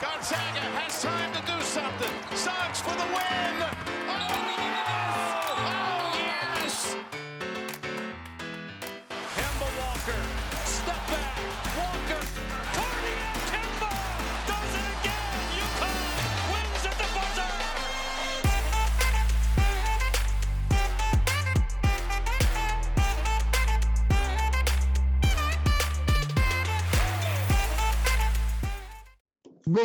Gonzaga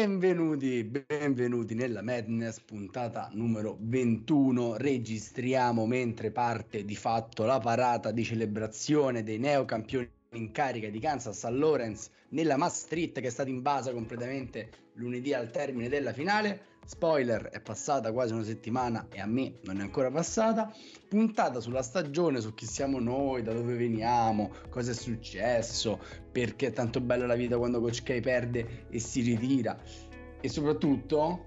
Benvenuti, benvenuti nella Madness puntata numero 21. Registriamo mentre parte di fatto la parata di celebrazione dei neocampioni in carica di Kansas a Lawrence nella Mass Street che è stata invasa completamente lunedì al termine della finale. Spoiler, è passata quasi una settimana e a me non è ancora passata. Puntata sulla stagione, su chi siamo noi, da dove veniamo, cosa è successo, perché è tanto bella la vita quando Coach K perde e si ritira. E soprattutto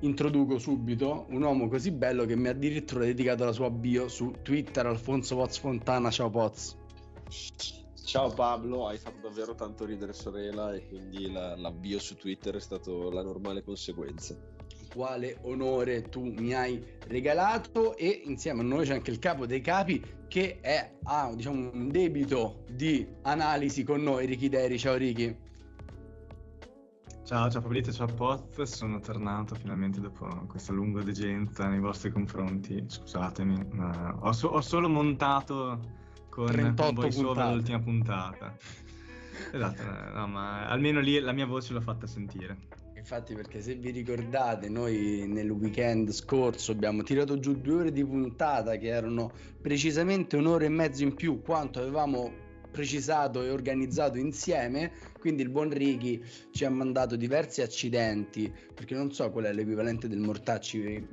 introduco subito un uomo così bello che mi ha addirittura dedicato la sua bio su Twitter, Alfonso Poz Fontana. Ciao Poz. Ciao Pablo, hai fatto davvero tanto ridere sorella e quindi la, l'avvio su Twitter è stato la normale conseguenza. Quale onore tu mi hai regalato e insieme a noi c'è anche il capo dei capi che è, ha diciamo, un debito di analisi con noi, Ricky Deri. Ciao Ricky. Ciao, ciao Fabrizio, ciao Poz, sono tornato finalmente dopo questa lunga degenza nei vostri confronti, scusatemi, ma ho, so- ho solo montato con, 38 con voi sopra l'ultima puntata. Esatto, no, ma almeno lì la mia voce l'ho fatta sentire. Infatti, perché se vi ricordate, noi nel weekend scorso abbiamo tirato giù due ore di puntata che erano precisamente un'ora e mezzo in più quanto avevamo precisato e organizzato insieme. Quindi il buon Ricky ci ha mandato diversi accidenti, perché non so qual è l'equivalente del mortacci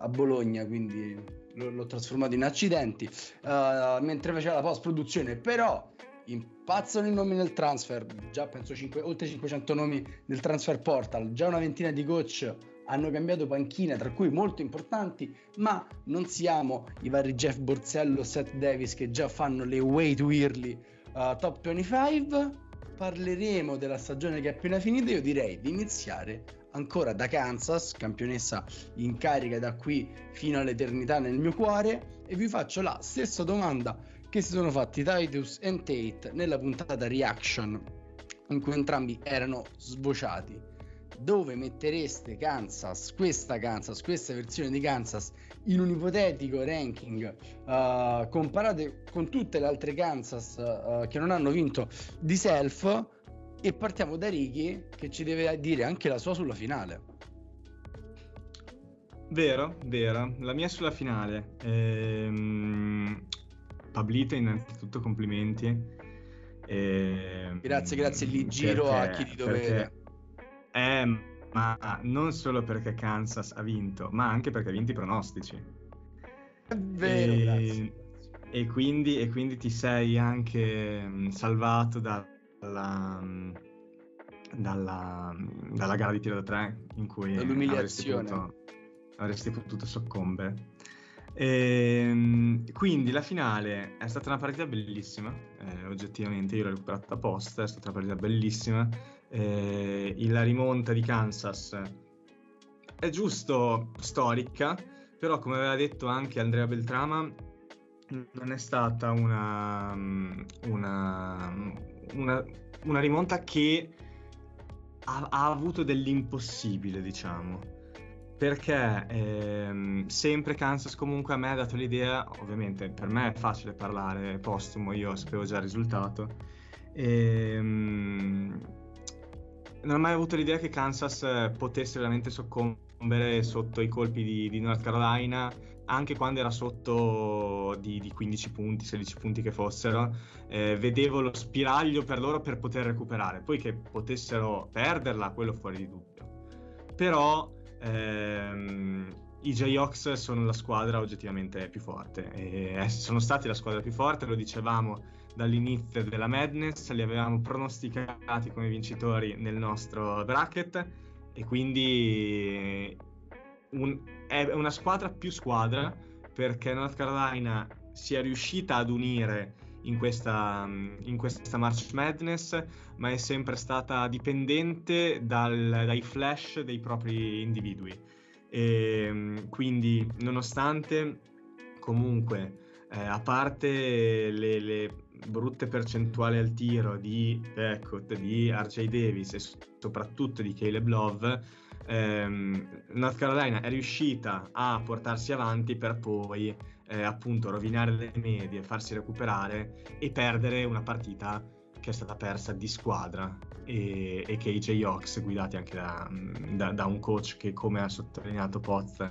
a Bologna, quindi l'ho trasformato in accidenti eh, mentre faceva la post produzione. Però impazzano i nomi nel transfer, già penso cinque- oltre 500 nomi nel transfer portal, già una ventina di coach hanno cambiato panchina, tra cui molto importanti, ma non siamo i vari Jeff Borzello, Seth Davis che già fanno le way to early uh, top 25. Parleremo della stagione che è appena finita. Io direi di iniziare ancora da Kansas, campionessa in carica da qui fino all'eternità nel mio cuore, e vi faccio la stessa domanda che si sono fatti Titus e Tate nella puntata reaction in cui entrambi erano sbociati. Dove mettereste Kansas, questa Kansas, questa versione di Kansas in un ipotetico ranking uh, comparate con tutte le altre Kansas uh, che non hanno vinto di self? E partiamo da Ricky che ci deve dire anche la sua sulla finale. Vero, vero. La mia sulla finale. Ehm, Pablito, innanzitutto complimenti. Ehm, Grazie, grazie, li giro a chi di dovere. perché- eh, ma non solo perché Kansas ha vinto, ma anche perché ha vinto i pronostici. È vero, E- grazie. E quindi, e quindi ti sei anche mh, salvato dalla, mh, dalla, mh, dalla gara di tiro da tre in cui avresti potuto, avresti potuto soccombere. Ehm, quindi la finale è stata una partita bellissima, eh, oggettivamente io l'ho recuperata apposta, è stata una partita bellissima. Eh, la rimonta di Kansas è giusto storica, però come aveva detto anche Andrea Beltrama, non è stata una, una, una, una rimonta che ha, ha avuto dell'impossibile, diciamo. Perché ehm, sempre Kansas comunque a me ha dato l'idea, ovviamente per me è facile parlare postumo, io sapevo già il risultato, ehm, non ho mai avuto l'idea che Kansas eh, potesse veramente soccombere sotto i colpi di, di North Carolina, anche quando era sotto di, di 15 punti, 16 punti che fossero. Eh, vedevo lo spiraglio per loro per poter recuperare. Poi che potessero perderla, quello fuori di dubbio. Però ehm, i Jayhawks sono la squadra oggettivamente più forte. E eh, sono stati la squadra più forte, lo dicevamo dall'inizio della Madness, li avevamo pronosticati come vincitori nel nostro bracket e quindi un- è una squadra più squadra perché North Carolina si è riuscita ad unire in questa, in questa March Madness, ma è sempre stata dipendente dal, dai flash dei propri individui. E, quindi, nonostante comunque, eh, a parte le, le, brutte percentuali al tiro di Beckett, di RJ Davis e soprattutto di Caleb Love, ehm, North Carolina è riuscita a portarsi avanti per poi eh, appunto rovinare le medie, farsi recuperare e perdere una partita che è stata persa di squadra. E, e che i Jayhawks guidati anche da, da, da, un coach che come ha sottolineato Poz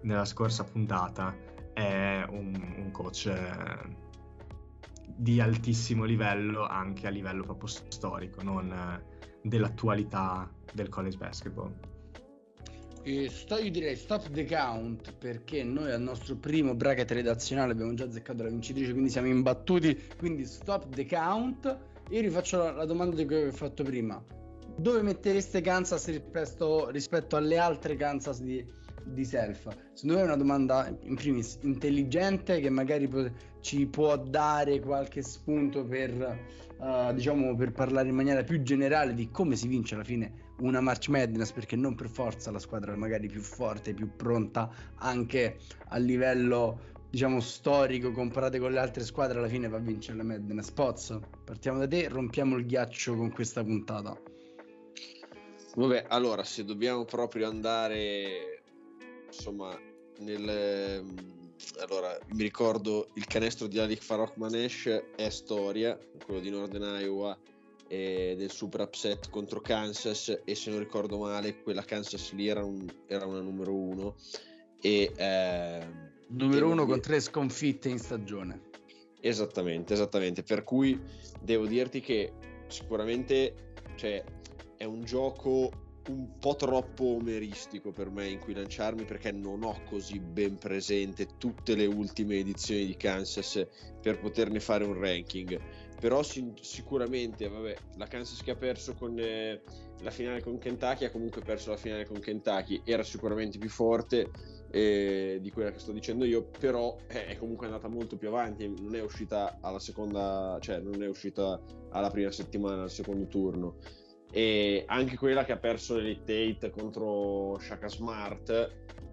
nella scorsa puntata è un, un coach eh, di altissimo livello anche a livello proprio storico non eh, dell'attualità del college basketball sto, io direi stop the count perché noi al nostro primo bracket redazionale abbiamo già azzeccato la vincitrice, quindi siamo imbattuti. Quindi stop the count. Io rifaccio la, la domanda cui ho fatto prima. Dove mettereste Kansas rispetto, rispetto alle altre Kansas di, di Self? Secondo me è una domanda in primis intelligente che magari po- ci può dare qualche spunto per, uh, diciamo, per parlare in maniera più generale di come si vince alla fine una March Madness perché non per forza la squadra magari più forte, più pronta anche a livello diciamo storico comparate con le altre squadre alla fine va a vincere la Madness. Poz, partiamo da te, rompiamo il ghiaccio con questa puntata. Vabbè, allora se dobbiamo proprio andare insomma nel allora mi ricordo il canestro di Alik Farok Manesh è storia, quello di Northern Iowa eh, del super upset contro Kansas e se non ricordo male quella Kansas lì era, un, era una numero uno. E eh, numero uno con tre sconfitte in stagione. Esattamente esattamente. Per cui devo dirti che sicuramente cioè, è un gioco un po' troppo omeristico per me in cui lanciarmi perché non ho così ben presente tutte le ultime edizioni di Kansas per poterne fare un ranking però sicuramente vabbè, la Kansas che ha perso con eh, la finale con Kentucky ha comunque perso la finale con Kentucky era sicuramente più forte eh, di quella che sto dicendo io però eh, è comunque andata molto più avanti non è uscita alla seconda cioè non è uscita alla prima settimana al secondo turno. E anche quella che ha perso l'Elite 8 contro Shaka Smart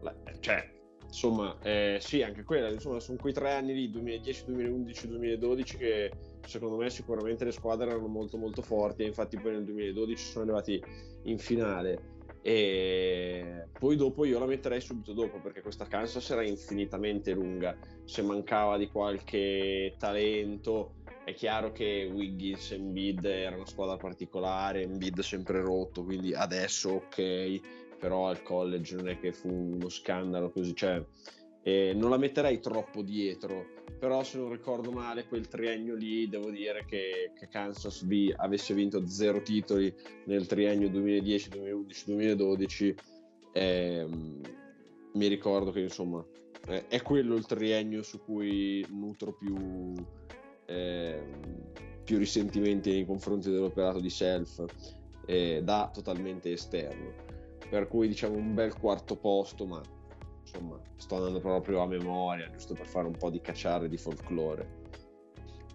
la, cioè insomma eh, sì anche quella insomma sono quei tre anni lì 2010 2011 2012 che secondo me sicuramente le squadre erano molto molto forti infatti poi nel 2012 sono arrivati in finale. E poi dopo io la metterei subito dopo perché questa Kansas era infinitamente lunga. Se mancava di qualche talento è chiaro che Wiggins e Embiid era una squadra particolare Embiid sempre rotto quindi adesso ok però al college non è che fu uno scandalo così cioè eh, non la metterei troppo dietro però se non ricordo male quel triennio lì devo dire che, che Kansas B avesse vinto zero titoli nel triennio 2010, 2011, 2012 ehm, mi ricordo che insomma eh, è quello il triennio su cui nutro più, eh, più risentimenti nei confronti dell'operato di Self eh, da totalmente esterno. Per cui diciamo un bel quarto posto ma insomma sto andando proprio a memoria giusto per fare un po' di cacciare di folklore.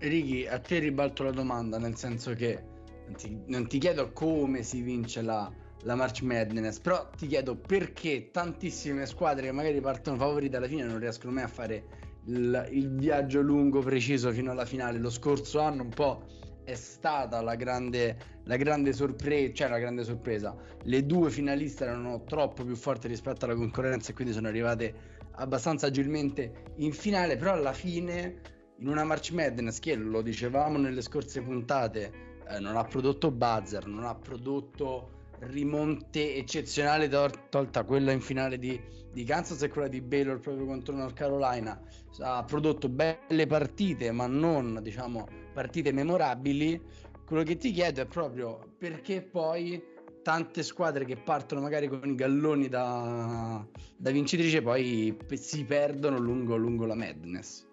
Righi a te ribalto la domanda nel senso che non ti, non ti chiedo come si vince la, la March Madness però ti chiedo perché tantissime squadre che magari partono favorite alla fine non riescono mai a fare il, il viaggio lungo preciso fino alla finale. Lo scorso anno un po' è stata la grande, la grande sorpresa, cioè la grande sorpresa. Le due finaliste erano troppo più forti rispetto alla concorrenza e quindi sono arrivate abbastanza agilmente in finale, però alla fine in una March Madness che lo dicevamo nelle scorse puntate eh, non ha prodotto buzzer, non ha prodotto rimonte eccezionale tolta quella in finale di, di Kansas e quella di Baylor proprio contro North Carolina ha prodotto belle partite ma non diciamo partite memorabili quello che ti chiedo è proprio perché poi tante squadre che partono magari con i galloni da, da vincitrice poi si perdono lungo, lungo la madness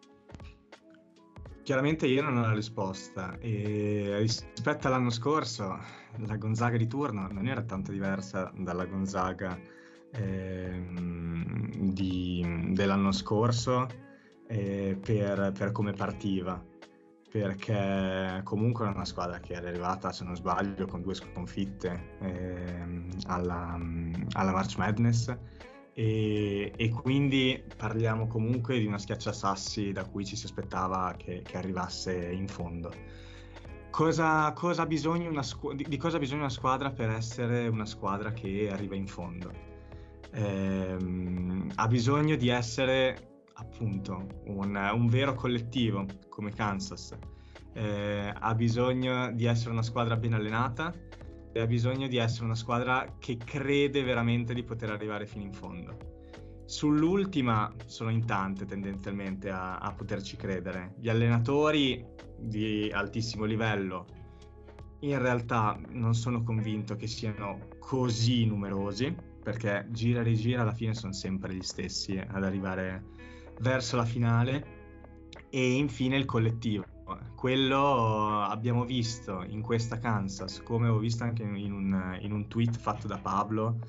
Chiaramente io non ho la risposta e rispetto all'anno scorso la Gonzaga di turno non era tanto diversa dalla Gonzaga ehm, di, dell'anno scorso eh, per, per, come partiva. Perché comunque era una squadra che era arrivata, se non sbaglio, con due sconfitte ehm, alla, alla, March Madness e, e, quindi parliamo comunque di una schiacciasassi da cui ci si aspettava che, che arrivasse in fondo. Cosa, cosa squ- di, di, cosa ha bisogno una squadra per essere una squadra che arriva in fondo? Ehm, ha bisogno di essere appunto un, un vero collettivo come Kansas. Eh, ha bisogno di essere una squadra ben allenata e ha bisogno di essere una squadra che crede veramente di poter arrivare fino in fondo. Sull'ultima sono in tante tendenzialmente a, a poterci credere. Gli allenatori di altissimo livello in realtà non sono convinto che siano così numerosi perché gira e rigira alla fine sono sempre gli stessi ad arrivare verso la finale e infine il collettivo. Quello abbiamo visto in questa Kansas, come ho visto anche in un, in un tweet fatto da Pablo,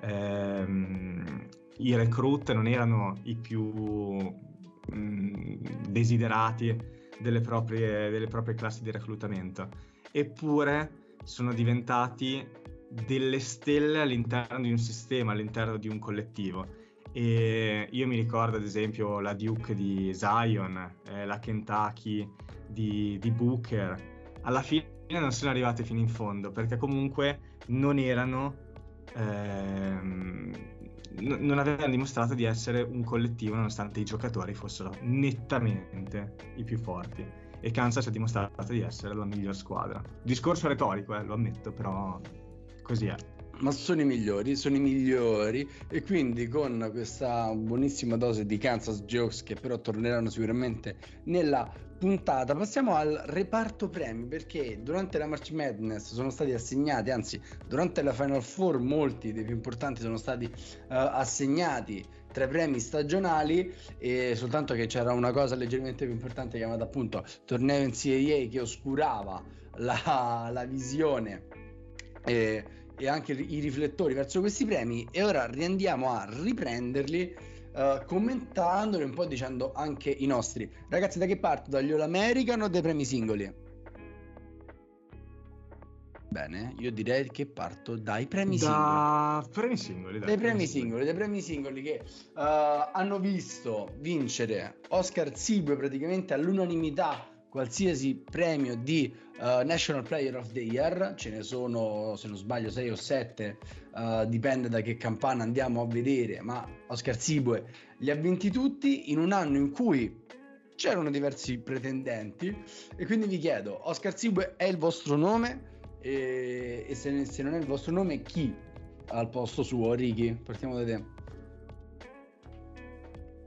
ehm, i recruit non erano i più mh, mm, desiderati delle proprie, delle proprie classi di reclutamento, eppure sono diventati delle stelle all'interno di un sistema, all'interno di un collettivo e io mi ricordo ad esempio la Duke di Zion, eh, la Kentucky di, di, Booker. Alla fine non sono arrivate fino in fondo perché comunque non erano, ehm, non avevano dimostrato di essere un collettivo nonostante i giocatori fossero nettamente i più forti. E Kansas ha dimostrato di essere la miglior squadra. Discorso retorico, eh, lo ammetto, però così è ma sono i migliori, sono i migliori. E quindi con questa buonissima dose di Kansas Jokes che però torneranno sicuramente nella puntata passiamo al reparto premi perché durante la March Madness sono stati assegnati anzi durante la Final Four molti dei più importanti sono stati uh, assegnati tra i premi stagionali e soltanto che c'era una cosa leggermente più importante chiamata appunto torneo NCAA che oscurava la, la visione e e anche i riflettori verso questi premi e ora riandiamo a riprenderli uh, commentandoli un po' dicendo anche i nostri. Ragazzi, da che parto? Dagli All American o dai premi singoli? Bene, io direi che parto dai premi da... singoli. Premi singoli dai, dai premi singoli, dai premi singoli che uh, hanno visto vincere Oscar Zibue praticamente all'unanimità qualsiasi premio di uh, National Player of the Year, ce ne sono se non sbaglio 6 o 7, uh, eh, dipende da che campana andiamo a vedere, ma Oscar Zibue li ha vinti tutti in un anno in cui c'erano diversi pretendenti e quindi vi chiedo, Oscar Zibue è il vostro nome e, e se, se non è il vostro nome chi al posto suo, Ricky? Partiamo da te.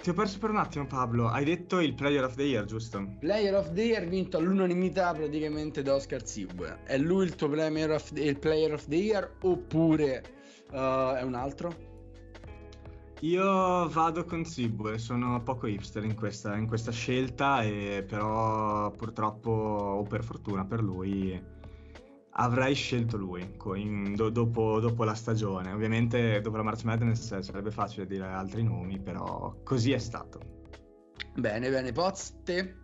Ti ho perso per un attimo, Pablo. Hai detto il Player of the Year, giusto? Player of the Year vinto all'unanimità praticamente da Oscar Zibue. È lui il tuo player of the, il player of the Year oppure uh, è un altro? Io vado con Zibue, sono poco hipster in questa, in questa scelta, e però purtroppo o per fortuna per lui avrei scelto lui in, do, dopo, dopo, la stagione. Ovviamente dopo la March Madness sarebbe facile dire altri nomi, però così è stato. Bene, bene, Poz, te?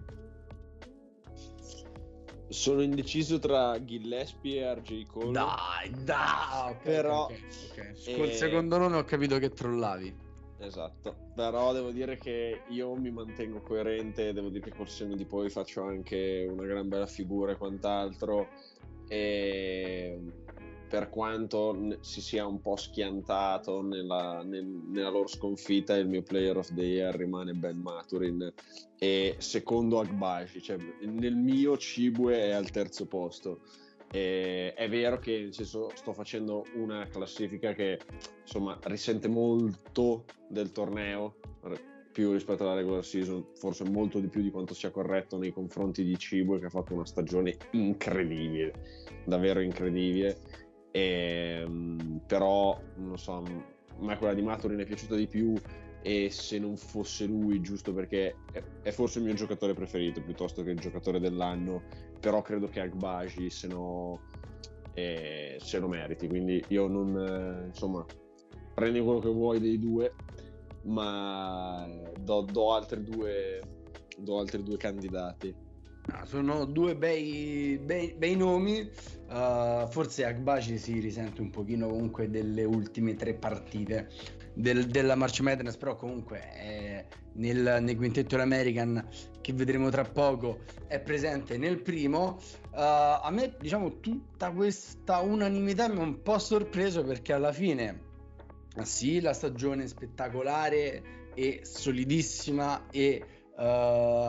Sono indeciso tra Gillespie e RJ Cole. Dai, dai, okay, però... Okay, okay. Col e... secondo nome ho capito che trollavi. Esatto, però devo dire che io mi mantengo coerente, devo dire che col senno di poi faccio anche una gran bella figura e quant'altro e per quanto si sia un po' schiantato nella, nel, nella, loro sconfitta, il mio player of the year rimane Ben Maturin e secondo Agbashi, cioè nel mio Cibue è al terzo posto. E è vero che nel senso, sto facendo una classifica che insomma risente molto del torneo più rispetto alla regular season, forse molto di più di quanto sia corretto nei confronti di Cibo che ha fatto una stagione incredibile, davvero incredibile. E, ehm, però non so, a me quella di Maturin è piaciuta di più e se non fosse lui, giusto perché è, forse il mio giocatore preferito piuttosto che il giocatore dell'anno, però credo che Agbaji se, no, eh, se lo meriti, quindi io non, eh, insomma, prendi quello che vuoi dei due ma do, do, altri, due, do altri due candidati. Sono due bei, bei, bei nomi. Uh, forse Agbaci si risente un pochino comunque delle ultime tre partite del, della March Madness, però comunque è nel, nel quintetto American che vedremo tra poco è presente nel primo. Uh, a me, diciamo, tutta questa unanimità mi ha un po' sorpreso perché alla fine, sì, la stagione spettacolare e solidissima e uh,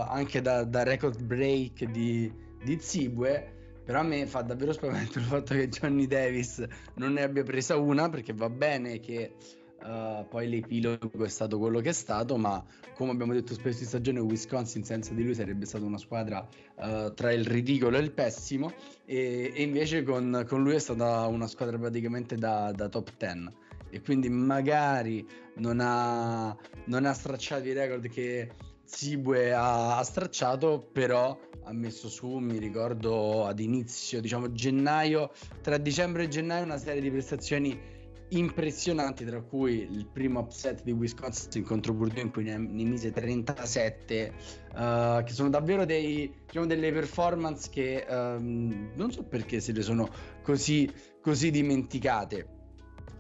anche da, da, record break di, di Zibue. Però a me fa davvero spavento il fatto che Johnny Davis non ne abbia presa una perché va bene che Uh, poi l'epilogo è stato quello che è stato, ma come abbiamo detto spesso in stagione, Wisconsin senza di lui sarebbe stata una squadra uh, tra il ridicolo e il pessimo, e, e invece con, con, lui è stata una squadra praticamente da, da top 10. E quindi magari non ha, non ha stracciato i record che Zibue ha, stracciato, però ha messo su, mi ricordo ad inizio, diciamo gennaio, tra dicembre e gennaio, una serie di prestazioni impressionanti, tra cui il primo upset di Wisconsin contro Purdue in cui ne, ne mise 37, uh, eh, che sono davvero dei, diciamo, delle performance che um, non so perché se le sono così, così dimenticate.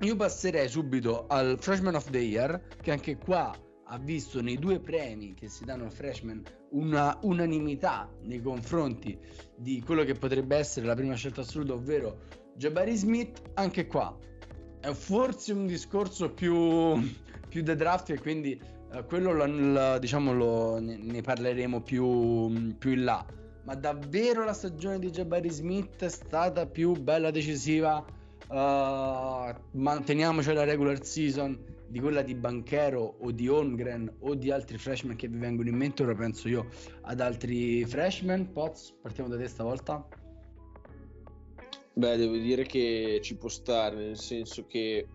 Io passerei subito al Freshman of the Year, che anche qua ha visto nei due premi che si danno al freshman una unanimità nei confronti di quello che potrebbe essere la prima scelta assoluta, ovvero Jabari Smith. Anche qua è forse un discorso più, più da draft e quindi uh, quello lo, lo, diciamo lo, ne, ne, parleremo più, più, in là. Ma davvero la stagione di Jabari Smith è stata più bella decisiva? Uh, manteniamoci la regular season di quella di Banchero o di Holmgren o di altri freshman che vi vengono in mente. Ora penso io ad altri freshman. Poz, partiamo da te stavolta. Beh, devo dire che ci può stare, nel senso che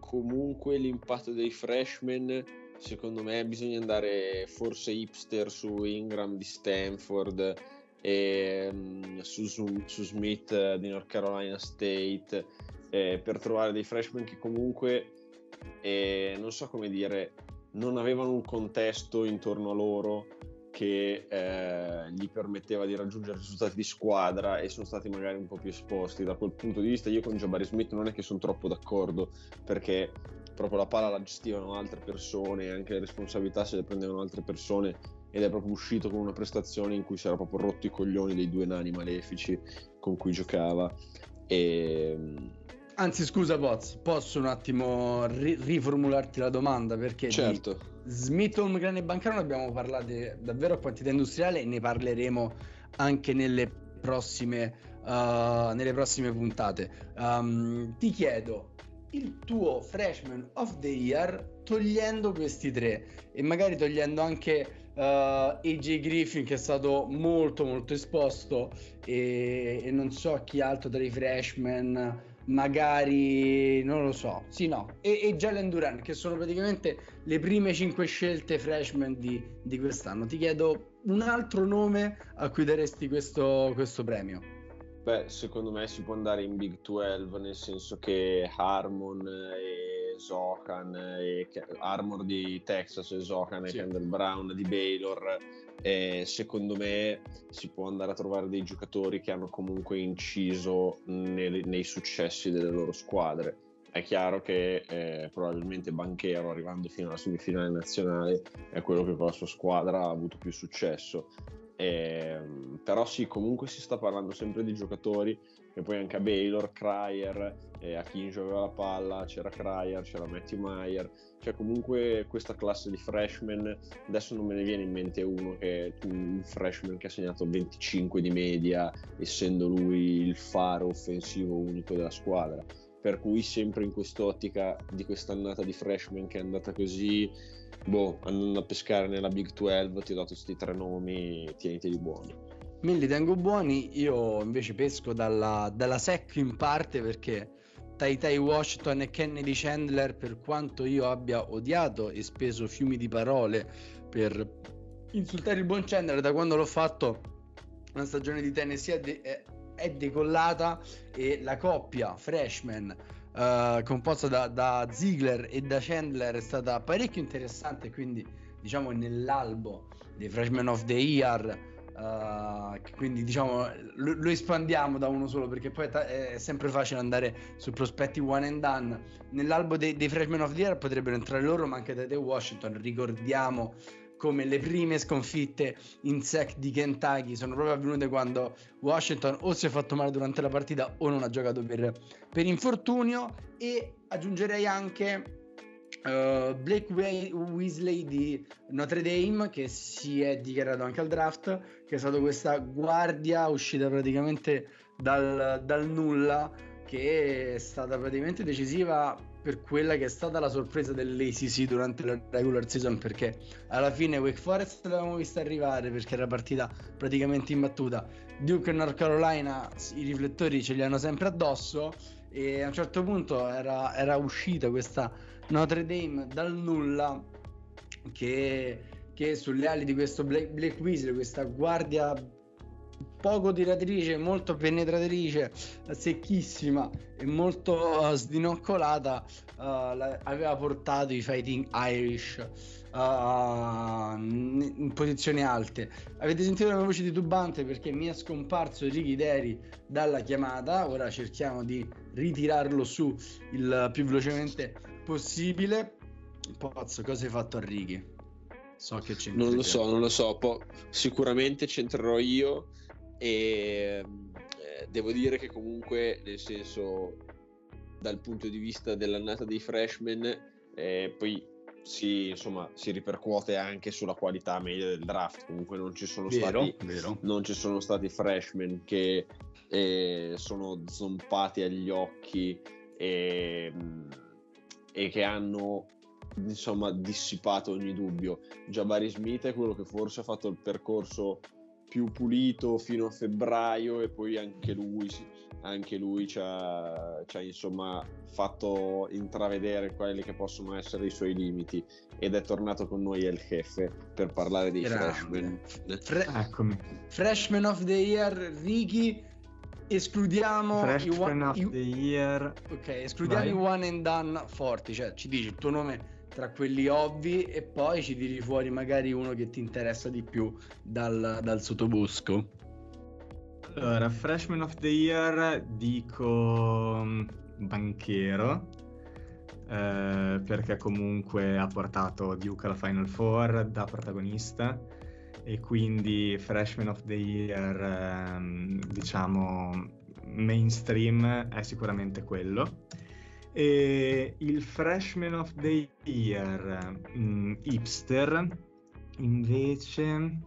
comunque l'impatto dei freshman, secondo me, bisogna andare forse hipster su Ingram di Stanford e su, su, su, Smith di North Carolina State eh, per trovare dei freshman che comunque, eh, non so come dire, non avevano un contesto intorno a loro che eh, gli permetteva di raggiungere risultati di squadra e sono stati magari un po' più esposti. Da quel punto di vista io con Jabari Smith non è che sono troppo d'accordo perché proprio la palla la gestivano altre persone, anche le responsabilità se le prendevano altre persone ed è proprio uscito con una prestazione in cui si era proprio rotto i coglioni dei due nani malefici con cui giocava. E Anzi, scusa, Poz, posso un attimo ri- riformularti la domanda? Perché certo. Smith, Holmgren e Bancaro ne abbiamo parlato davvero a quantità industriale e ne parleremo anche nelle prossime, uh, nelle prossime puntate. Um, ti chiedo il tuo freshman of the year togliendo questi tre e magari togliendo anche uh, AJ Griffin che è stato molto molto esposto e, e non so chi altro tra i freshman magari non lo so, sì, no, e, e Jalen Duran, che sono praticamente le prime cinque scelte freshman di, di, quest'anno. Ti chiedo un altro nome a cui daresti questo, questo premio. Beh, secondo me si può andare in Big 12, nel senso che Harmon e Zohan, e Armor di Texas e Zohan sì. e Kendall Brown di Baylor e secondo me si può andare a trovare dei giocatori che hanno comunque inciso nei, nei successi delle loro squadre. È chiaro che eh, probabilmente Banchero, arrivando fino alla semifinale nazionale, è quello che con la sua squadra ha avuto più successo. Eh, però sì, comunque si sta parlando sempre di giocatori e poi anche a Baylor, Cryer, eh, a chi aveva la palla, c'era Cryer, c'era Matthew Meyer, cioè comunque questa classe di freshman, adesso non me ne viene in mente uno che è un freshman che ha segnato 25 di media, essendo lui il faro offensivo unico della squadra, per cui sempre in quest'ottica di quest'annata di freshman che è andata così, boh, andando a pescare nella Big 12 ti ho dato questi tre nomi, tieniteli buoni. Me li tengo buoni, io invece pesco dalla, dalla SEC in parte perché Tai Tai Washington e Kennedy Chandler, per quanto io abbia odiato e speso fiumi di parole per insultare il buon Chandler, da quando l'ho fatto la stagione di Tennessee è, de- è decollata e la coppia freshman uh, composta da, da Ziegler e da Chandler è stata parecchio interessante, quindi diciamo nell'albo dei freshman of the year Uh, quindi diciamo lo, lo, espandiamo da uno solo perché poi è sempre facile andare su prospetti one and done. Nell'albo dei, dei freshman of the year potrebbero entrare loro ma anche Tate Washington ricordiamo come le prime sconfitte in sec di Kentucky. Sono proprio avvenute quando Washington o si è fatto male durante la partita o non ha giocato per, per infortunio. E aggiungerei anche Uh, Blake Weasley di Notre Dame che si è dichiarato anche al draft che è stato questa guardia uscita praticamente dal, dal nulla che è stata praticamente decisiva per quella che è stata la sorpresa dell'ACC durante la regular season perché alla fine Wake Forest l'avevamo vista arrivare perché era partita praticamente imbattuta. Duke e North Carolina i riflettori ce li hanno sempre addosso e a un certo punto era, era uscita questa Notre Dame dal nulla che, che sulle ali di questo Black, Black Weasley, questa guardia poco tiratrice, molto penetratrice, secchissima e molto uh, sdinoccolata, uh, la, aveva portato i Fighting Irish uh, in posizioni alte. Avete sentito la voce titubante perché mi è scomparso Ricky Deri dalla chiamata, ora cerchiamo di ritirarlo su il più velocemente possibile. Pozzo, cosa hai fatto a righi? So che c'è. Non lo so, non lo so. Po- sicuramente c'entrerò io e eh, devo dire che comunque, nel senso, dal punto di vista dell'annata dei freshman, eh, poi si, insomma, si ripercuote anche sulla qualità media del draft. Comunque non ci sono, vero, stati, vero. Non ci sono stati freshman che eh, sono zompati agli occhi e... Mh, e che hanno insomma dissipato ogni dubbio. Jabari Smith è quello che forse ha fatto il percorso più pulito fino a febbraio e poi anche lui, anche lui ci, ha, ci ha insomma fatto intravedere quelli che possono essere i suoi limiti ed è tornato con noi El Jefe per parlare dei Grande. freshman. Fre- Freshman of the Year, Ricky escludiamo Freshman i, of i, the year. Ok, escludiamo Vai. i one and done forti, cioè ci dici il tuo nome tra quelli ovvi e poi ci tiri fuori magari uno che ti interessa di più dal, dal sottobosco. Allora, Freshman of the Year dico mm, Banchero eh, perché comunque ha portato Duke alla Final Four da protagonista e quindi Freshman of the Year, ehm, diciamo, mainstream è sicuramente quello. E il Freshman of the Year mh, mm, hipster invece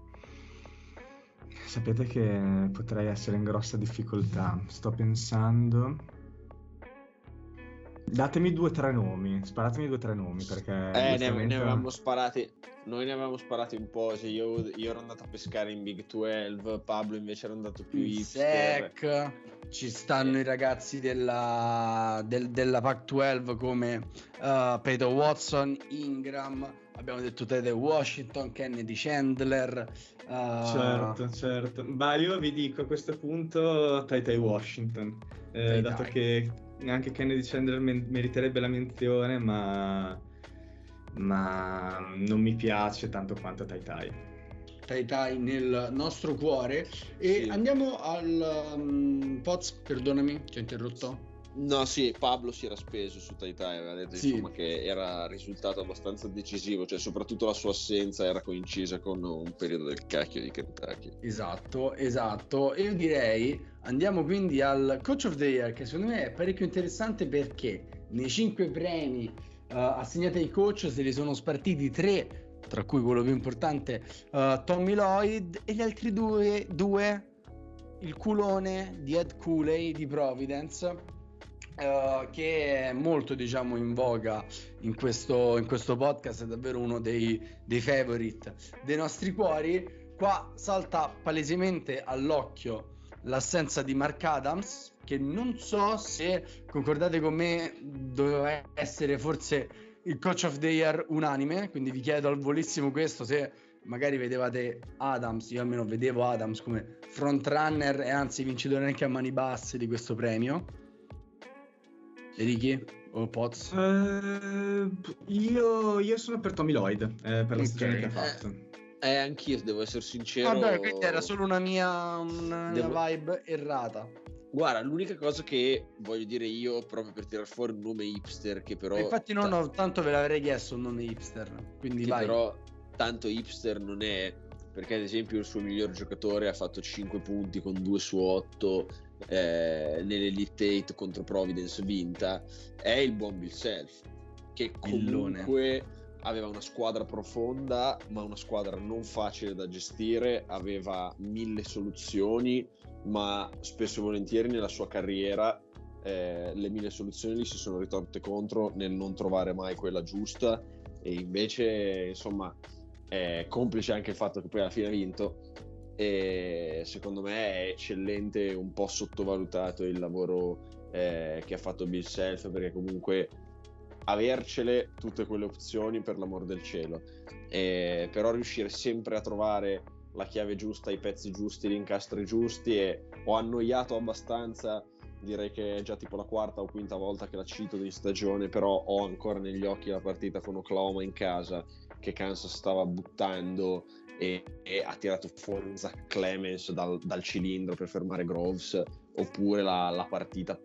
sapete che potrei essere in grossa difficoltà. Sto pensando Datemi due o tre nomi, sparatemi due o tre nomi perché... Eh, ne, ne, avevamo sparati, noi ne avevamo sparati un po', cioè io, io, ero andato a pescare in Big 12, Pablo invece era andato più in Sec, ci stanno eh. i ragazzi della, del, della Pac-12 come uh, Peyton Watson, Ingram, abbiamo detto Tede Washington, Kennedy Chandler. Uh... Certo, certo. Ma io vi dico a questo punto Tai Washington, eh, dato che anche Kennedy Chandler meriterebbe la menzione, ma, ma non mi piace tanto quanto Tai Tai. Tai Tai nel nostro cuore. E sì. andiamo al um, Poz, perdonami, ti ho interrotto. No, sì, Pablo si era speso su Taitai, aveva detto sì. insomma, che era risultato abbastanza decisivo, cioè soprattutto la sua assenza era coincisa con un periodo del cacchio di Kentucky. Esatto, esatto. E io direi andiamo quindi al Coach of the Year, che secondo me è parecchio interessante perché nei cinque premi uh, assegnati ai coach se ne sono spartiti tre, tra cui quello più importante, uh, Tommy Lloyd, e gli altri due, due il culone di Ed Cooley di Providence Uh, che è molto diciamo in voga in questo, in questo podcast, è davvero uno dei, dei favorite dei nostri cuori. Qua salta palesemente all'occhio l'assenza di Mark Adams, che non so se concordate con me doveva essere forse il coach of the year unanime, quindi vi chiedo al volissimo questo se magari vedevate Adams, io almeno vedevo Adams come frontrunner e anzi vincitore anche a mani basse di questo premio Ricky o Potts? Uh, io, io, sono per Tommy Lloyd, eh, per la okay. stagione che ha fatto. Eh, anch'io devo essere sincero. Vabbè, quindi era solo una mia, una Devo- vibe errata. Guarda, l'unica cosa che voglio dire io, proprio per tirar fuori un nome hipster, che però. Infatti, non ho, tanto ve l'avrei chiesto un nome hipster. Quindi che vai. però tanto hipster non è perché ad esempio il suo miglior giocatore ha fatto 5 punti con 2 su 8 eh, nell'Elite 8 contro Providence vinta è il buon Bill Self che comunque aveva una squadra profonda ma una squadra non facile da gestire aveva mille soluzioni ma spesso e volentieri nella sua carriera eh, le mille soluzioni si sono ritorte contro nel non trovare mai quella giusta e invece insomma è complice anche il fatto che poi alla fine ha vinto e secondo me è eccellente un po' sottovalutato il lavoro eh, che ha fatto Bill Self perché comunque avercele tutte quelle opzioni per l'amor del cielo. Eh, però riuscire sempre a trovare la chiave giusta, i pezzi giusti, gli incastri giusti e ho annoiato abbastanza direi che è già tipo la quarta o quinta volta che la cito di stagione, però ho ancora negli occhi la partita con Oklahoma in casa che Kansas stava buttando e, e ha tirato fuori Zach Clemens dal, dal cilindro per fermare Groves, oppure la, la partita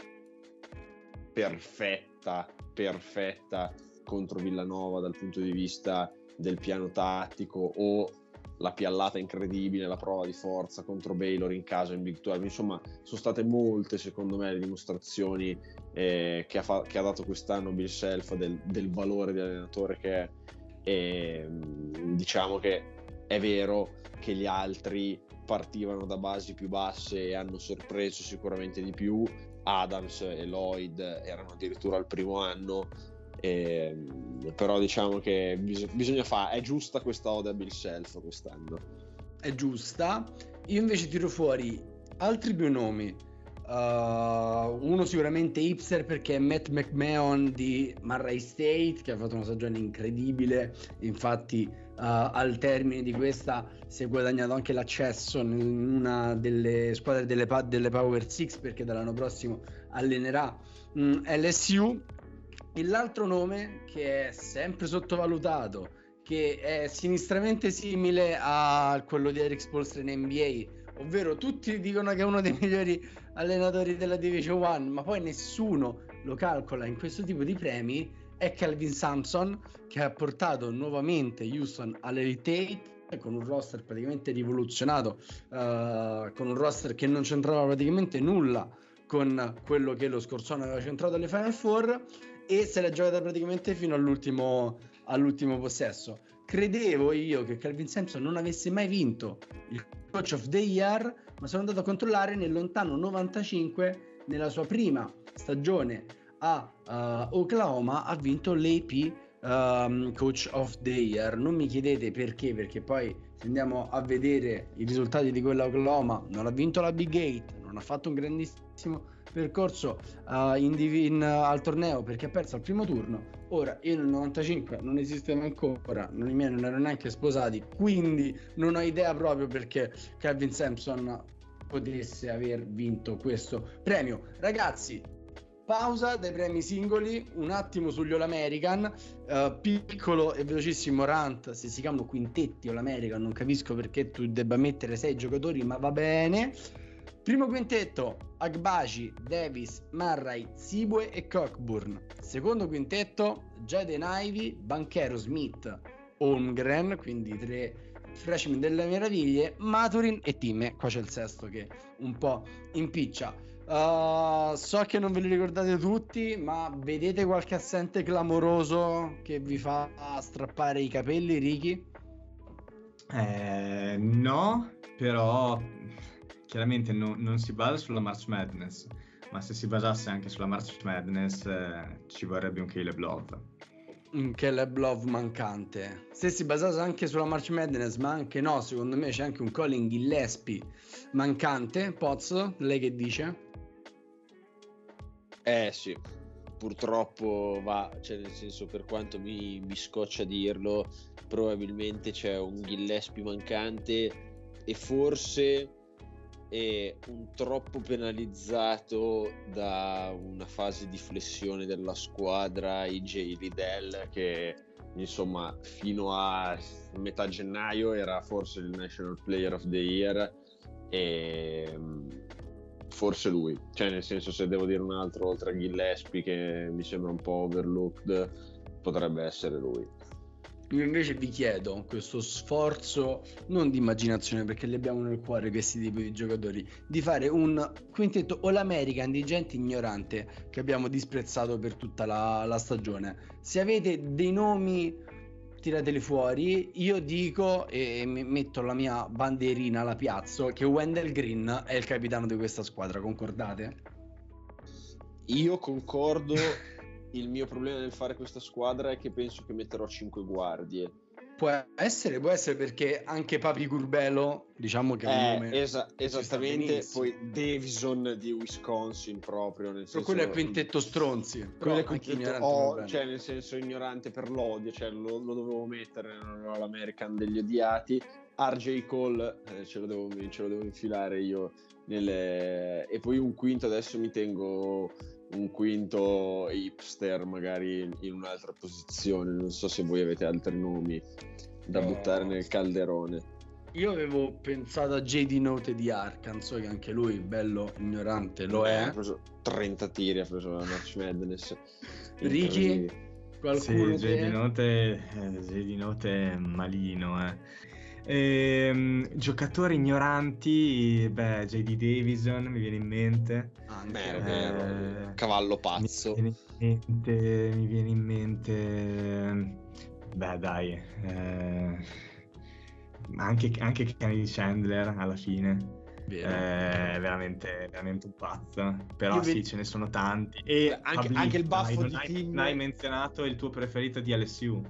perfetta, perfetta contro Villanova dal punto di vista del piano tattico o la piallata incredibile, la prova di forza contro Baylor in casa in Big 12. Insomma, sono state molte, secondo me, le dimostrazioni eh, che, ha fa- che ha dato quest'anno Bill Self del, del valore di allenatore che è. E, mh, diciamo che è vero che gli altri partivano da basi più basse e hanno sorpreso sicuramente di più. Adams e Lloyd erano addirittura al primo anno. Ehm, però diciamo che bis- bisogna fare, è giusta questa ode a Bill Self quest'anno. È giusta. Io invece tiro fuori altri due nomi. Uh, uno sicuramente hipster perché è Matt McMahon di Murray State che ha fatto una stagione incredibile infatti uh, al termine di questa si è guadagnato anche l'accesso in una delle squadre delle, delle Power 6 perché dall'anno prossimo allenerà mm, LSU e l'altro nome che è sempre sottovalutato che è sinistramente simile a quello di Eric Spolstra in NBA ovvero tutti dicono che è uno dei migliori allenatori della Division 1 ma poi nessuno lo calcola in questo tipo di premi è Calvin Sampson che ha portato nuovamente Houston all'Elite 8 con un roster praticamente rivoluzionato uh, con un roster che non c'entrava praticamente nulla con quello che lo scorso anno aveva centrato alle Final Four e se l'è giocata praticamente fino all'ultimo, all'ultimo possesso. Credevo io che Calvin Sampson non avesse mai vinto il coach of the year ma sono andato a controllare nel lontano 95 nella sua prima stagione a uh, Oklahoma ha vinto l'AP um, coach of the year. Non mi chiedete perché perché poi se andiamo a vedere i risultati di quella Oklahoma non ha vinto la Big 8 non ha fatto un grandissimo percorso uh, in, in, uh, al torneo perché ha perso al primo turno. Ora io nel 95 non esisteva ancora non i miei non erano neanche sposati quindi non ho idea proprio perché Calvin Sampson potesse aver vinto questo premio. Ragazzi pausa dai premi singoli un attimo sugli All American uh, piccolo e velocissimo rant se si chiamano quintetti All American non capisco perché tu debba mettere sei giocatori ma va bene Primo quintetto Agbaci, Davis, Marray, Sibue e Cockburn. Secondo quintetto Jaden Ivy, Banchero, Smith, Holmgren, quindi tre freshman delle meraviglie, Maturin e Time. Qua c'è il sesto che un po' impiccia. Uh, so che non ve li ricordate tutti, ma vedete qualche assente clamoroso che vi fa strappare i capelli, Ricky? Eh, no, però chiaramente no, non si basa sulla March Madness, ma se si basasse anche sulla March Madness eh, ci vorrebbe un Caleb Love. Un Caleb Love mancante. Se si basasse anche sulla March Madness, ma anche no, secondo me c'è anche un Colin Gillespie mancante. Pozzo, lei che dice? Eh sì, purtroppo va, cioè nel senso per quanto mi, mi scoccia dirlo, probabilmente c'è un Gillespie mancante e forse e un troppo penalizzato da una fase di flessione della squadra IJ Liddell che insomma fino a metà gennaio era forse il National Player of the Year e mm, forse lui. Cioè nel senso se devo dire un altro oltre a Gillespie che mi sembra un po' overlooked potrebbe essere lui io invece vi chiedo questo sforzo non di immaginazione perché li abbiamo nel cuore questi tipi di giocatori di fare un quintetto All American di gente ignorante che abbiamo disprezzato per tutta la, la stagione se avete dei nomi tirateli fuori io dico e metto la mia banderina alla piazza che Wendell Green è il capitano di questa squadra concordate? io concordo il mio problema nel fare questa squadra è che penso che metterò 5 guardie. Può essere, può essere perché anche Papi Curbelo, diciamo che è un eh, nome esa- esattamente, poi Davison di Wisconsin proprio. Nel senso, quello è quintetto stronzi. Quello è quintetto, oh, cioè nel senso ignorante per l'odio, cioè lo, lo dovevo mettere nell'American degli odiati. RJ Cole eh, ce, lo devo, ce lo devo infilare io nelle... e poi un quinto adesso mi tengo un quinto hipster magari in un'altra posizione. Non so se voi avete altri nomi da no. buttare nel calderone. Io avevo pensato a JD Note di Arkansas, che anche lui bello ignorante lo è. Ha preso 30 tiri, ha preso la March Madness. Ricky? Qualcuno sì, JD Note, eh, JD Note è malino, eh. Ehm, giocatori ignoranti, beh, JD Davison mi viene in mente. Ah, beh, eh, cavallo pazzo. Mi viene in mente, mi viene in mente beh, dai, eh, anche, anche Kenny Chandler alla fine. Vero. È veramente, veramente un pazzo. Però Io sì, vedo... ce ne sono tanti. E anche, anche il baffo dai, di non team. Non hai menzionato il tuo preferito di LSU.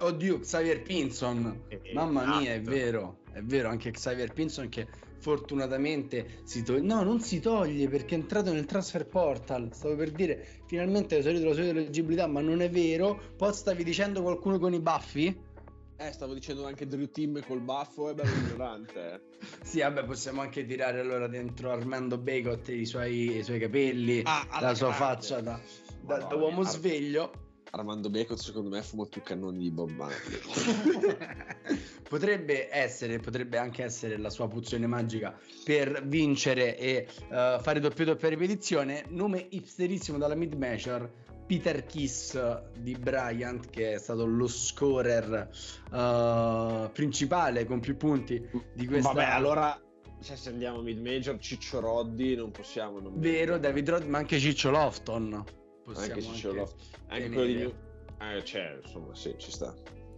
Oddio, Xavier Pinson. Eh, Mamma esatto. mia, è vero. È vero, anche Xavier Pinson che fortunatamente si toglie. No, non si toglie perché è entrato nel transfer portal. Stavo per dire, finalmente hai esaurito la sua eleggibilità, ma non è vero. Poi stavi dicendo qualcuno con i baffi? Eh, stavo dicendo anche Drew Team col baffo, è bello ignorante. Eh. sì, vabbè, possiamo anche tirare allora dentro Armando Bacot i suoi, i suoi capelli, ah, la sua grande. faccia da, da, da uomo Ar- sveglio. Armando Bacot secondo me fuma più cannoni di Bob Marley. Potrebbe essere potrebbe anche essere la sua pozione magica per vincere e uh, fare doppio doppia ripetizione. Nome hipsterissimo dalla mid major Peter Kiss di Bryant che è stato lo scorer uh, principale con più punti di questa vabbè allora cioè, se andiamo mid major Ciccio Roddi non possiamo non vero David Roddi ma anche Ciccio Lofton anche Ciccio Lofton anche quello di eh, cioè, insomma, sì, ci sta.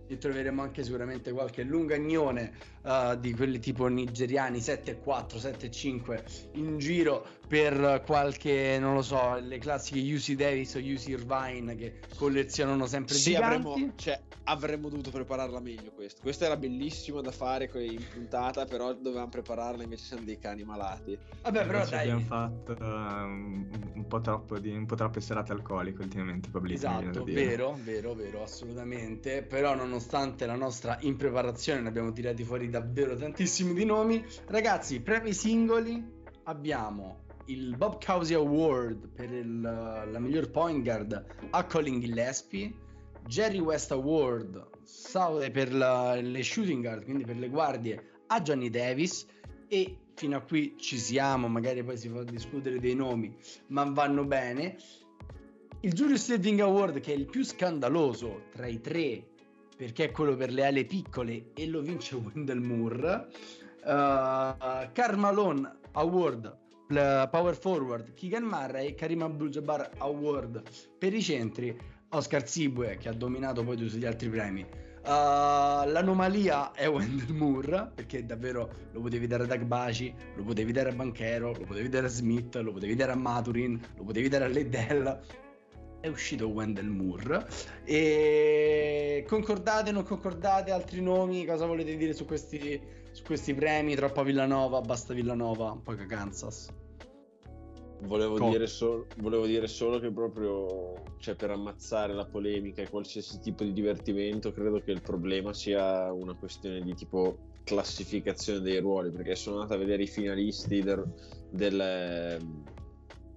E troveremo anche sicuramente qualche lungagnone uh, di quelli tipo nigeriani 7-4, 7-5 in giro per qualche, non lo so, le classiche UC Davis o UC Irvine che collezionano sempre sì, avremmo, cioè, avremmo dovuto prepararla meglio questo. Questa era bellissima da fare in puntata, però dovevamo prepararla invece siamo dei cani malati. Vabbè, però dai. abbiamo fatto uh, un, un, po troppo di, un po' troppe serate alcoliche ultimamente, probabilmente. Esatto, vero, vero, vero, assolutamente. Però nonostante la nostra impreparazione ne abbiamo tirati fuori davvero tantissimi di nomi. Ragazzi, premi singoli abbiamo il Bob Cousy Award per il, la miglior point guard a Colin Gillespie, Jerry West Award per la, le shooting guard, quindi per le guardie, a Johnny Davis e fino a qui ci siamo, magari poi si fa discutere dei nomi, ma vanno bene. Il Julius Living Award che è il più scandaloso tra i tre perché è quello per le ali piccole e lo vince Wendell Moore. Uh, Carmalone Award Power Forward, Keegan Murray, Karim Abdul-Jabbar Award. Per i centri, Oscar Zibue che ha dominato poi tutti gli altri premi. Uh, l'anomalia è Wendell Moore perché davvero lo potevi dare a Doug Baci, lo potevi dare a Banchero, lo potevi dare a Smith, lo potevi dare a Maturin, lo potevi dare a Liddell. È uscito Wendell Moore. E concordate non concordate altri nomi cosa volete dire su questi, su questi premi? Troppa Villanova basta Villanova poca Kansas Volevo dire, so- volevo dire, solo che proprio cioè, per ammazzare la polemica e qualsiasi tipo di divertimento, credo che il problema sia una questione di tipo classificazione dei ruoli perché sono andato a vedere i finalisti del, del,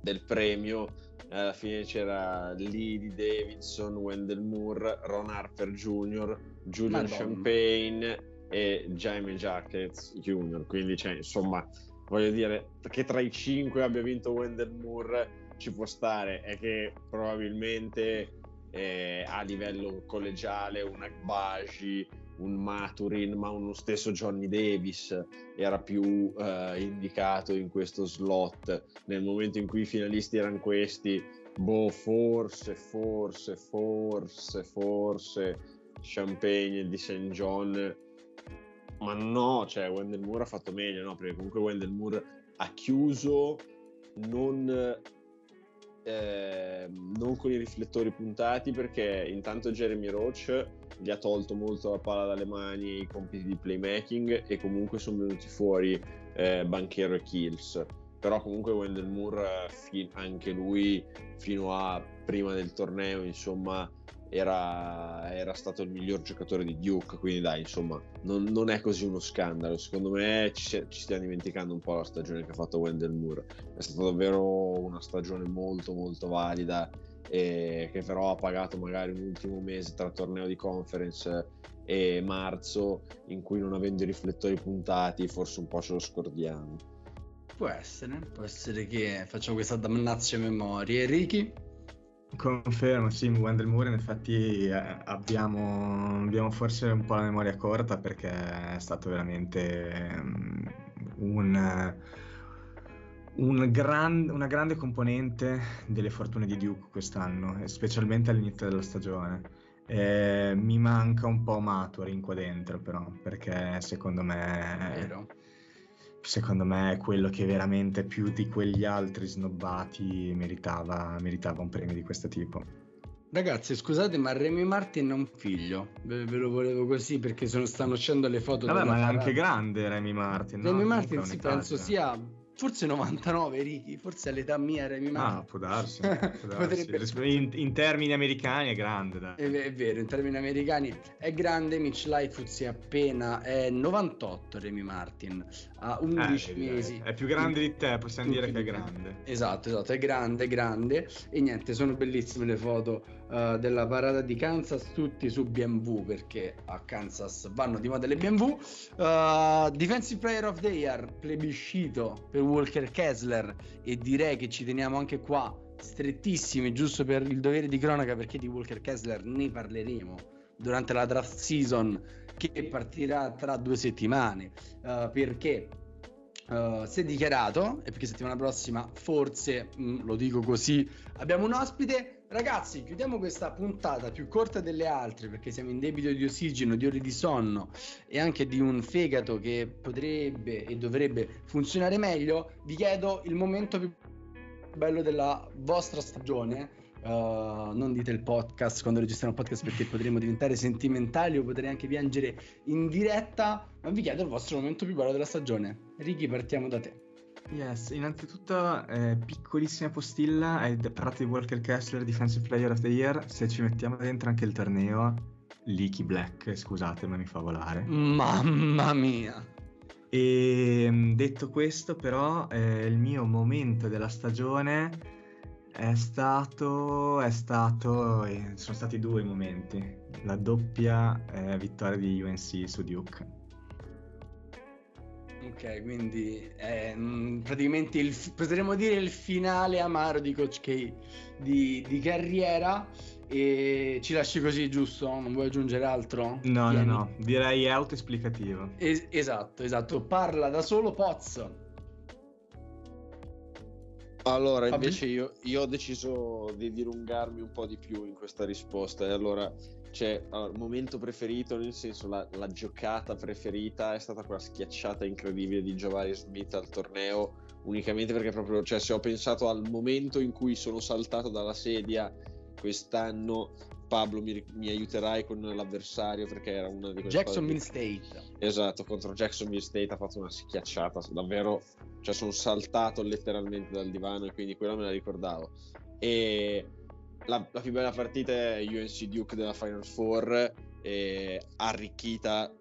del premio alla fine c'era Lee di Davidson, Wendell Moore, Ron Harper Jr., Julian Madonna. Champagne e Jaime Jackets Jr. Quindi, cioè, insomma, voglio dire che tra i cinque abbia vinto Wendell Moore ci può stare, è che probabilmente eh, a livello collegiale un Agbaji, un Maturin, ma uno stesso Johnny Davis era più eh, indicato in questo slot. Nel momento in cui i finalisti erano questi, boh, forse, forse, forse, forse Champagne di St. John, ma no, cioè Wendell Moore ha fatto meglio, no? Perché comunque Wendell Moore ha chiuso non eh, non con i riflettori puntati perché intanto Jeremy Roach gli ha tolto molto la palla dalle mani i compiti di playmaking e comunque sono venuti fuori eh, Banchero e Kills però comunque Wendell Moore fi- anche lui fino a prima del torneo insomma era, era, stato il miglior giocatore di Duke, quindi dai, insomma, non, non è così uno scandalo. Secondo me ci, ci, stiamo dimenticando un po' la stagione che ha fatto Wendell Moore. È stata davvero una stagione molto, molto valida e che però ha pagato magari un ultimo mese tra torneo di conference e marzo in cui non avendo i riflettori puntati forse un po' ce lo scordiamo. Può essere, può essere che facciamo questa damnazio memoria. Ricky? Confermo, sì, Wendell Moore in effetti eh, abbiamo, abbiamo, forse un po' la memoria corta perché è stato veramente um, un, un gran, una grande componente delle fortune di Duke quest'anno, specialmente all'inizio della stagione. Eh, mi manca un po' Maturin qua dentro però perché secondo me... Vero secondo me è quello che veramente più di quegli altri snobbati meritava, meritava un premio di questo tipo. Ragazzi, scusate, ma Remy Martin è un figlio. Ve, ve lo volevo così perché sono, stanno uscendo le foto. Vabbè, ma è anche grande Remy Martin. Remy no? Martin, sì, penso sia forse 99 Ricky, forse all'età mia Remy Martin. Ah, può darsi. Può darsi. Potrebbe... in, in, termini americani è grande, dai. È, è, vero, in termini americani è grande. Mitch Lightfoot è appena è 98 Remy Martin, ha 11 eh, mesi. È più grande di te, possiamo dire che è grande. Esatto, esatto, è grande, grande. E niente, sono bellissime le foto uh, della parata di Kansas, tutti su BMW perché a Kansas vanno di moda le BMW. Uh, Defensive Player of the Year, plebiscito per Walker Kessler e direi che ci teniamo anche qua strettissimi giusto per il dovere di cronaca perché di Walker Kessler ne parleremo durante la draft season che partirà tra due settimane uh, perché uh, si è dichiarato e perché settimana prossima forse mh, mm, lo dico così abbiamo un ospite Ragazzi, chiudiamo questa puntata più corta delle altre perché siamo in debito di ossigeno, di ore di sonno e anche di un fegato che potrebbe e dovrebbe funzionare meglio. Vi chiedo il momento più bello della vostra stagione. Uh, non dite il podcast quando registriamo il podcast perché potremmo diventare sentimentali o potrei anche piangere in diretta. Ma vi chiedo il vostro momento più bello della stagione. Ricky, partiamo da te. Yes, innanzitutto eh, piccolissima postilla, hai parlato di Walker Kessler, Defensive Player of the Year, se ci mettiamo dentro anche il torneo, Leaky Black, scusate ma mi fa volare. Mamma mia! E mm, detto questo però, eh, il mio momento della stagione è stato, è stato, eh, sono stati due momenti, la doppia eh, vittoria di UNC su Duke Ok, quindi è mm, praticamente il, potremmo dire il finale amaro di Coach K di, di, carriera e ci lasci così, giusto? Non vuoi aggiungere altro? No, Tieni. no, no, direi autoesplicativo. Es- esatto, esatto, parla da solo Poz. Allora, invece io, io, ho deciso di dilungarmi un po' di più in questa risposta e allora c'è allora, momento preferito, nel senso la, la, giocata preferita è stata quella schiacciata incredibile di Giovanni Smith al torneo, unicamente perché proprio, cioè se ho pensato al momento in cui sono saltato dalla sedia quest'anno, Pablo mi, mi aiuterai con l'avversario perché era una di quelle Jacksonville State. Esatto, contro Jacksonville State ha fatto una schiacciata, davvero cioè sono saltato letteralmente dal divano e quindi quella me la ricordavo. E la, la più bella partita è UNC Duke della Final Four, eh, arricchita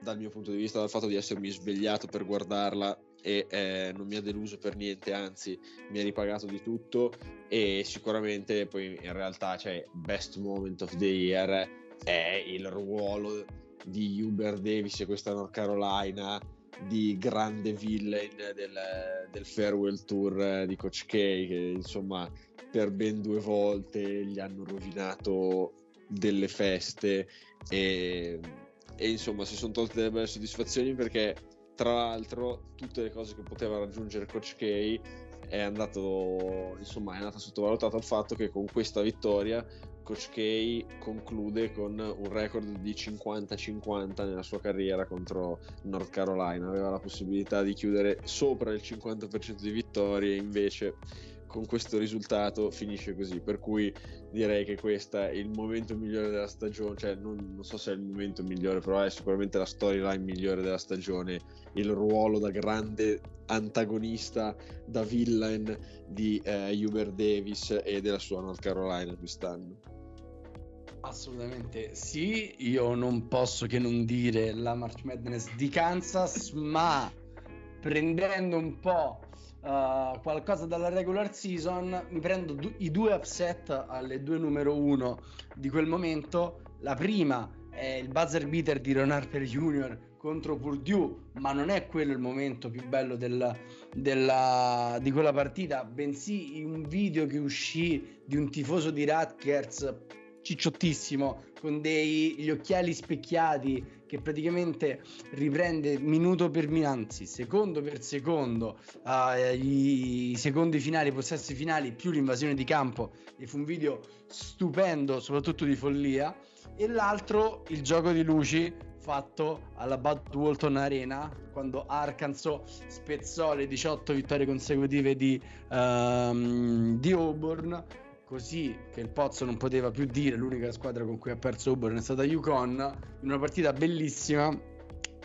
dal mio punto di vista, dal fatto di essermi svegliato per guardarla e eh, non mi ha deluso per niente, anzi mi ha ripagato di tutto e sicuramente poi in realtà cioè best moment of the year è il ruolo di Uber Davis e questa North Carolina di grande villain del, del farewell tour di Coach K che insomma per ben due volte gli hanno rovinato delle feste e, e insomma si sono tolte delle belle soddisfazioni perché tra l'altro tutte le cose che poteva raggiungere Coach K è andato insomma è andato sottovalutato il fatto che con questa vittoria Coach K conclude con un record di 50-50 nella sua carriera contro North Carolina aveva la possibilità di chiudere sopra il 50% di vittorie invece con questo risultato finisce così. Per cui direi che questo è il momento migliore della stagione. Cioè, non, non, so se è il momento migliore, però è sicuramente la storyline migliore della stagione. Il ruolo da grande antagonista, da villain di eh, Hubert Davis e della sua North Carolina quest'anno. Assolutamente sì, io non posso che non dire la March Madness di Kansas, ma prendendo un po' uh, qualcosa dalla regular season, mi prendo du- i due upset alle due numero uno di quel momento. La prima è il buzzer beater di Ron Harper Jr. contro Purdue, ma non è quello il momento più bello del, della, di quella partita, bensì un video che uscì di un tifoso di Rutgers cicciottissimo con degli occhiali specchiati che praticamente riprende minuto per minuto, anzi secondo per secondo uh, i secondi finali, i possessi finali più l'invasione di campo e fu un video stupendo soprattutto di follia. E l'altro il gioco di luci fatto alla Bud Walton Arena quando Arkansas spezzò le 18 vittorie consecutive di, um, di Auburn così che il Pozzo non poteva più dire l'unica squadra con cui ha perso Auburn è stata Yukon in una partita bellissima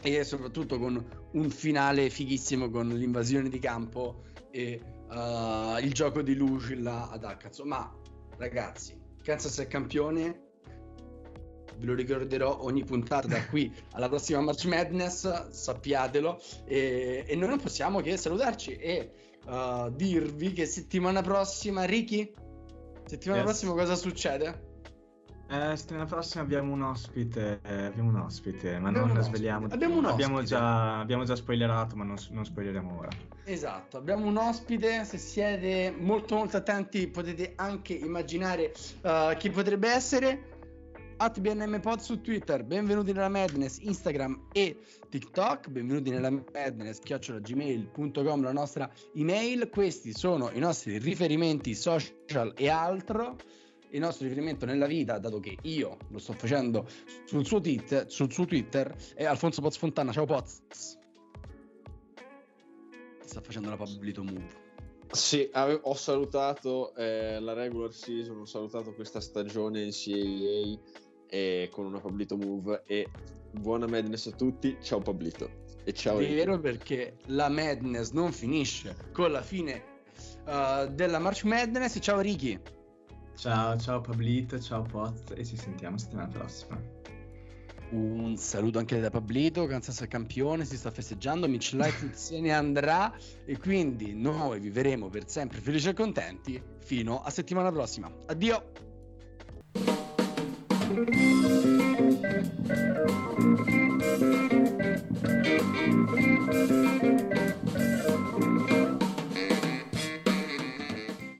e soprattutto con un finale fighissimo con l'invasione di campo e uh, il gioco di luci là ad Arkansas. Ma ragazzi Kansas è campione ve lo ricorderò ogni puntata da qui alla prossima March Madness sappiatelo e, e noi non possiamo che salutarci e uh, dirvi che settimana prossima Ricky Settimana yes. prossima cosa succede? Eh, settimana prossima abbiamo un ospite, eh, abbiamo un ospite, ma abbiamo non sveliamo. Abbiamo un ospite. Abbiamo già, abbiamo già spoilerato, ma non, non, spoileriamo ora. Esatto, abbiamo un ospite, se siete molto molto attenti potete anche immaginare uh, chi potrebbe essere at BNMPod su Twitter, benvenuti nella Madness, Instagram e TikTok, benvenuti nella Madness, chiocciolagmail.com la nostra email, questi sono i nostri riferimenti social e altro, il nostro riferimento nella vita, dato che io lo sto facendo sul suo, tit- sul suo Twitter, è Alfonso Poz Fontana, ciao Poz. Sta facendo la Pablito Move. Sì, avevo, ho salutato eh, la regular season, ho salutato questa stagione in CAA e con una Pablito Move. E buona Madness a tutti, ciao Pablito e ciao Vero Ricky. perché la Madness non finisce con la fine uh, della March Madness, ciao Ricky. Ciao, ciao Pablito, ciao Pot e ci sentiamo settimana prossima. Un saluto anche da Pablito, Kansas è campione, si sta festeggiando, Mitch Light se ne andrà. E quindi noi vivremo per sempre felici e contenti fino a settimana prossima. Addio! thank you